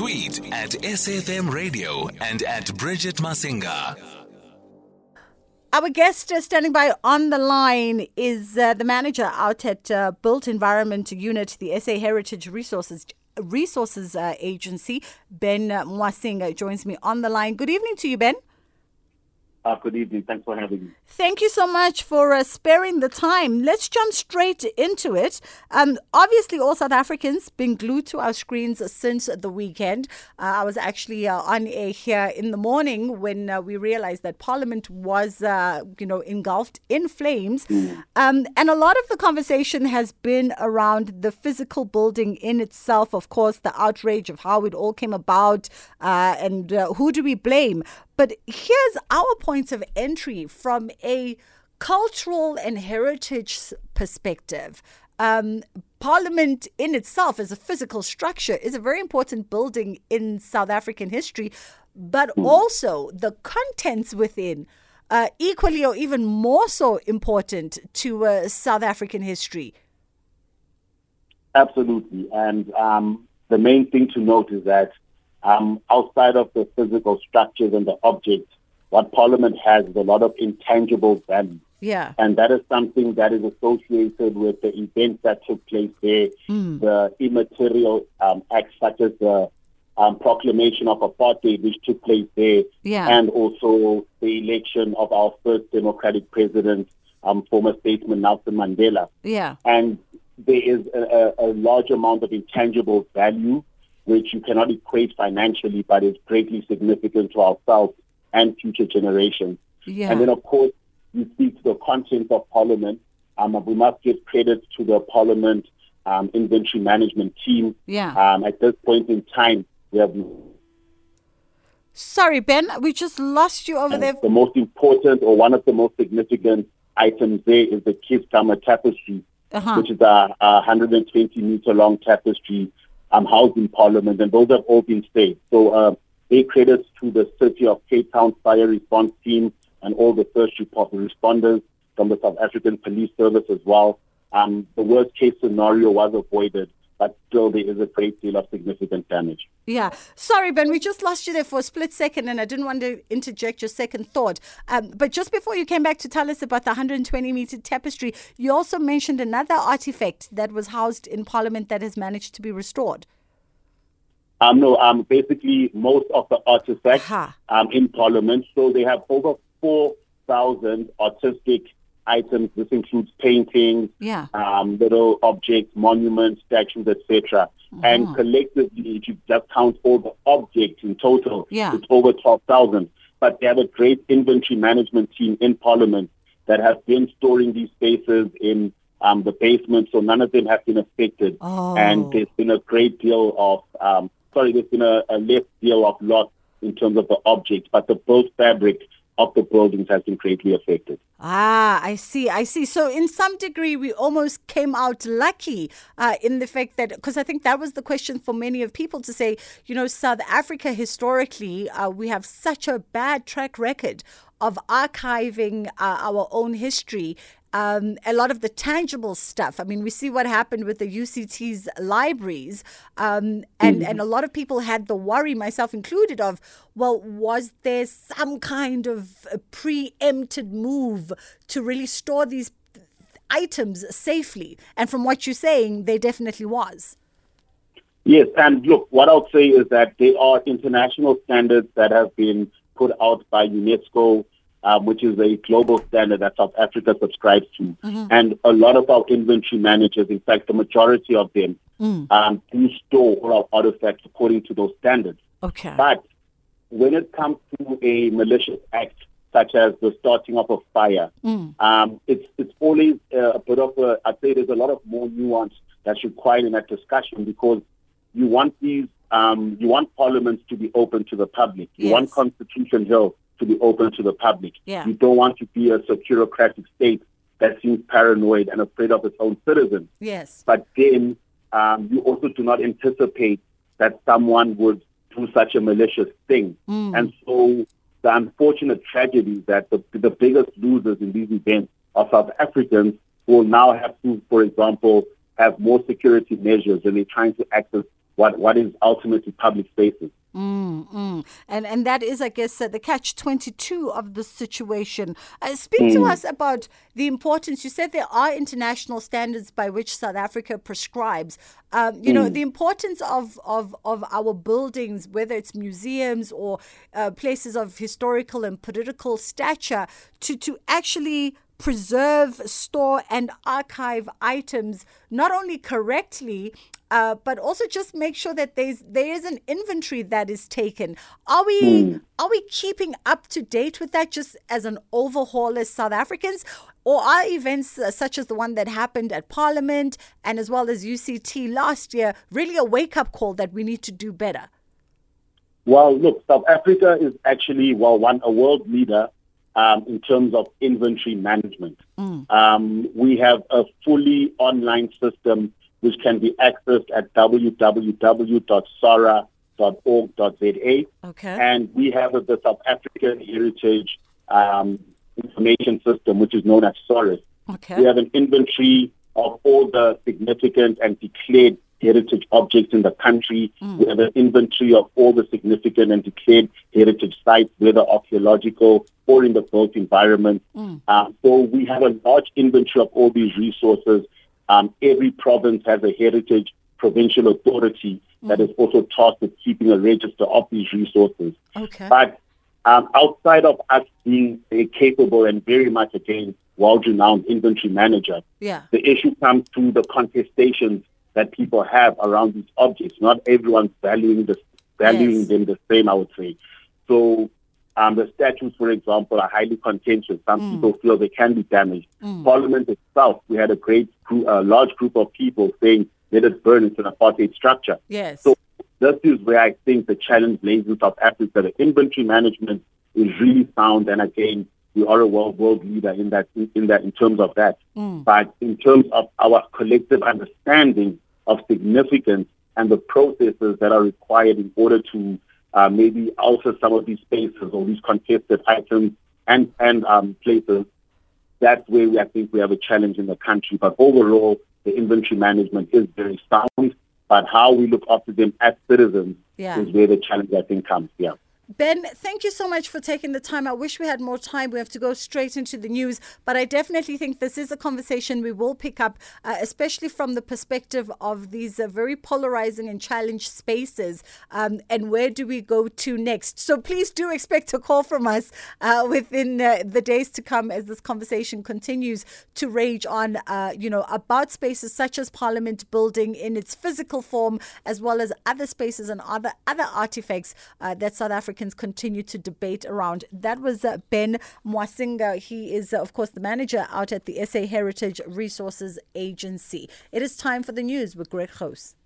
Tweet at SFM Radio and at Bridget Masinga. Our guest uh, standing by on the line is uh, the manager out at uh, Built Environment Unit, the SA Heritage Resources Resources uh, Agency. Ben Mwasinga joins me on the line. Good evening to you, Ben. Uh, good evening. Thanks for having me. Thank you so much for uh, sparing the time. Let's jump straight into it. Um, obviously, all South Africans been glued to our screens since the weekend. Uh, I was actually uh, on air here in the morning when uh, we realized that Parliament was, uh, you know, engulfed in flames, mm. um, and a lot of the conversation has been around the physical building in itself. Of course, the outrage of how it all came about, and who do we blame? But here's our points of entry from a cultural and heritage perspective. Um, Parliament in itself, as a physical structure, is a very important building in South African history, but hmm. also the contents within. Uh, equally or even more so important to uh, South African history. Absolutely. And um, the main thing to note is that um, outside of the physical structures and the objects, what Parliament has is a lot of intangible value. Yeah. And that is something that is associated with the events that took place there, mm. the immaterial um, acts such as the um, proclamation of apartheid, which took place there, yeah. and also the election of our first democratic president, um, former statesman Nelson Mandela. Yeah. And there is a, a large amount of intangible value which you cannot equate financially, but is greatly significant to ourselves and future generations. Yeah. And then, of course, you speak to the content of Parliament. Um, we must give credit to the Parliament um, inventory management team. Yeah. Um, at this point in time, we have. Sorry, Ben, we just lost you over there. The most important or one of the most significant items there is the Keiskamma tapestry, uh-huh. which is a, a 120 meter long tapestry um, housed in Parliament, and those have all been saved. So uh, they credit to the City of Cape Town Fire Response Team and all the first responders from the South African Police Service as well. Um, the worst case scenario was avoided but still there is a great deal of significant damage. Yeah. Sorry, Ben, we just lost you there for a split second and I didn't want to interject your second thought. Um, but just before you came back to tell us about the 120 meter tapestry, you also mentioned another artifact that was housed in Parliament that has managed to be restored. Um, no, um, basically most of the artifacts um, in Parliament. So they have over 4,000 artistic items. This includes paintings, yeah. um, little objects, monuments, statues, etc. Mm-hmm. And collectively, if you just count all the objects in total, yeah. it's over 12,000. But they have a great inventory management team in Parliament that has been storing these spaces in um, the basement, so none of them have been affected. Oh. And there's been a great deal of, um, sorry, there's been a, a less deal of loss in terms of the objects, but the built fabric of the buildings has been greatly affected. Ah, I see, I see. So, in some degree, we almost came out lucky uh, in the fact that, because I think that was the question for many of people to say, you know, South Africa historically, uh, we have such a bad track record of archiving uh, our own history um, a lot of the tangible stuff. I mean, we see what happened with the UCT's libraries, um, and mm-hmm. and a lot of people had the worry, myself included, of well, was there some kind of preempted move to really store these items safely? And from what you're saying, there definitely was. Yes, and look, what I'll say is that there are international standards that have been put out by UNESCO um, which is a global standard that South Africa subscribes to. Mm-hmm. And a lot of our inventory managers, in fact, the majority of them, mm. um, do store all our artifacts according to those standards. Okay. But when it comes to a malicious act, such as the starting of a fire, mm. um, it's it's always a bit of a. I'd say there's a lot of more nuance that's required in that discussion because you want these, um, you want parliaments to be open to the public. You yes. want Constitution Hill to be open to the public. Yeah. You don't want to be a securocratic state that seems paranoid and afraid of its own citizens. Yes. But then um, you also do not anticipate that someone would do such a malicious thing. Mm. And so the unfortunate tragedy is that the, the biggest losers in these events are South Africans who will now have to, for example, have more security measures when they're trying to access what, what is ultimately public spaces. Mm, mm. And and that is, I guess, uh, the catch twenty two of the situation. Uh, speak mm. to us about the importance. You said there are international standards by which South Africa prescribes. Um, you know mm. the importance of, of of our buildings, whether it's museums or uh, places of historical and political stature, to to actually preserve, store, and archive items not only correctly, uh, but also just make sure that there's there is an inventory that is taken. Are we mm. are we keeping up to date with that just as an overhaul as South Africans, or are events uh, such as the one that happened at Parliament and as well as UCT last year really a wake up call that we need to do better? Well, look, South Africa is actually well one a world leader um, in terms of inventory management. Mm. Um, we have a fully online system which can be accessed at www.sahra.org.za. Okay. And we have the South African Heritage um, Information System, which is known as SAHRIS. Okay. We have an inventory of all the significant and declared heritage objects in the country. Mm. We have an inventory of all the significant and declared heritage sites, whether archaeological or in the built environment. Mm. Uh, so we have a large inventory of all these resources. Um, every province has a heritage provincial authority mm. that is also tasked with keeping a register of these resources. Okay. But um, outside of us being a capable and very much again world-renowned inventory manager, yeah. the issue comes to the contestations that people have around these objects. Not everyone's valuing the valuing yes. them the same, I would say. So um, the statues, for example, are highly contentious. Some mm. people feel they can be damaged. Mm. Parliament itself, we had a great, a large group of people saying, let it burn. It's an apartheid structure. Yes. So this is where I think the challenge lays in South Africa. The inventory management is really sound, and again, we are a world world leader in that in, in that in terms of that. Mm. But in terms of our collective understanding of significance and the processes that are required in order to uh, maybe alter some of these spaces or these contested items and and um, places. That's where we, I think we have a challenge in the country. But overall, the inventory management is very sound. But how we look after them as citizens yeah. is where the challenge I think comes. Yeah. Ben, thank you so much for taking the time. I wish we had more time. We have to go straight into the news, but I definitely think this is a conversation we will pick up, uh, especially from the perspective of these uh, very polarizing and challenged spaces. Um, and where do we go to next? So please do expect a call from us uh, within uh, the days to come as this conversation continues to rage on, uh, you know, about spaces such as Parliament building in its physical form, as well as other spaces and other other artifacts uh, that South Africa Africans continue to debate around. That was uh, Ben Mwasinga. He is, uh, of course, the manager out at the SA Heritage Resources Agency. It is time for the news with Greg Host.